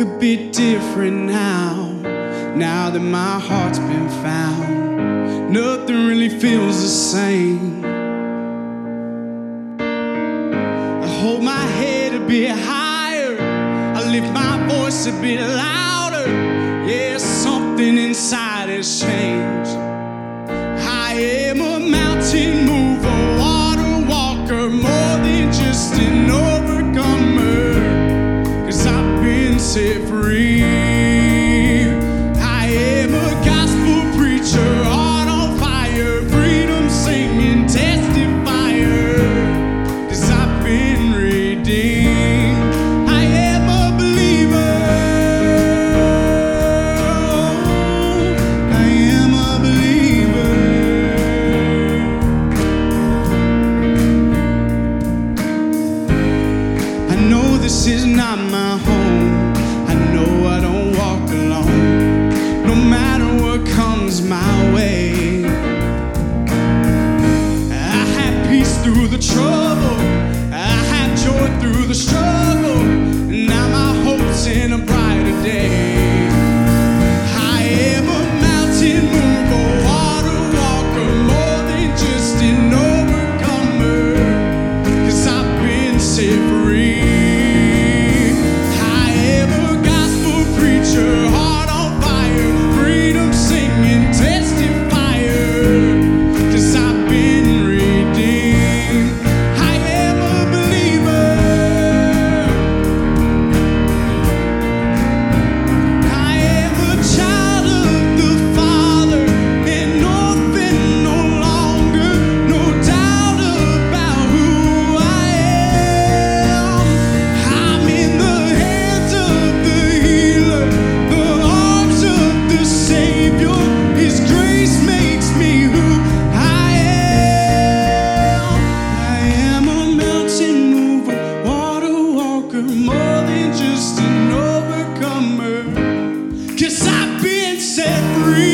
a bit different now. Now that my heart's been found, nothing really feels the same. I hold my head a bit higher, I lift my voice a bit louder. Yeah, something inside has changed. my home. set free.